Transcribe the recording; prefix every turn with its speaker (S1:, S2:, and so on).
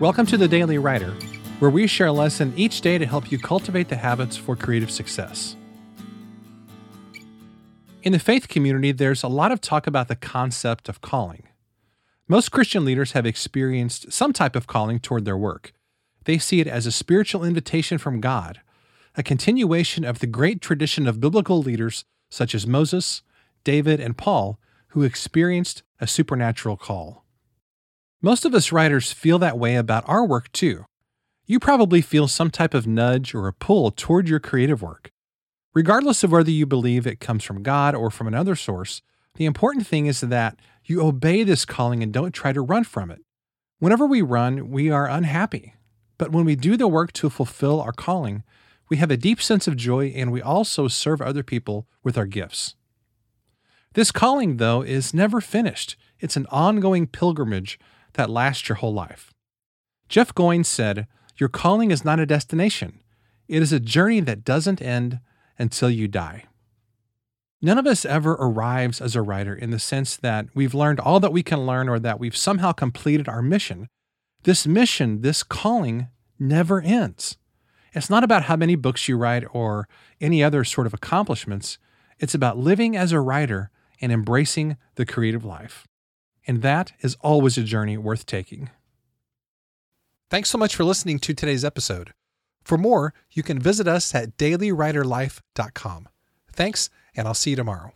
S1: Welcome to the Daily Writer, where we share a lesson each day to help you cultivate the habits for creative success. In the faith community, there's a lot of talk about the concept of calling. Most Christian leaders have experienced some type of calling toward their work. They see it as a spiritual invitation from God, a continuation of the great tradition of biblical leaders such as Moses, David, and Paul, who experienced a supernatural call. Most of us writers feel that way about our work too. You probably feel some type of nudge or a pull toward your creative work. Regardless of whether you believe it comes from God or from another source, the important thing is that you obey this calling and don't try to run from it. Whenever we run, we are unhappy. But when we do the work to fulfill our calling, we have a deep sense of joy and we also serve other people with our gifts. This calling, though, is never finished. It's an ongoing pilgrimage that lasts your whole life. Jeff Goins said, Your calling is not a destination, it is a journey that doesn't end until you die. None of us ever arrives as a writer in the sense that we've learned all that we can learn or that we've somehow completed our mission. This mission, this calling, never ends. It's not about how many books you write or any other sort of accomplishments. It's about living as a writer and embracing the creative life. And that is always a journey worth taking. Thanks so much for listening to today's episode. For more, you can visit us at dailywriterlife.com. Thanks, and I'll see you tomorrow.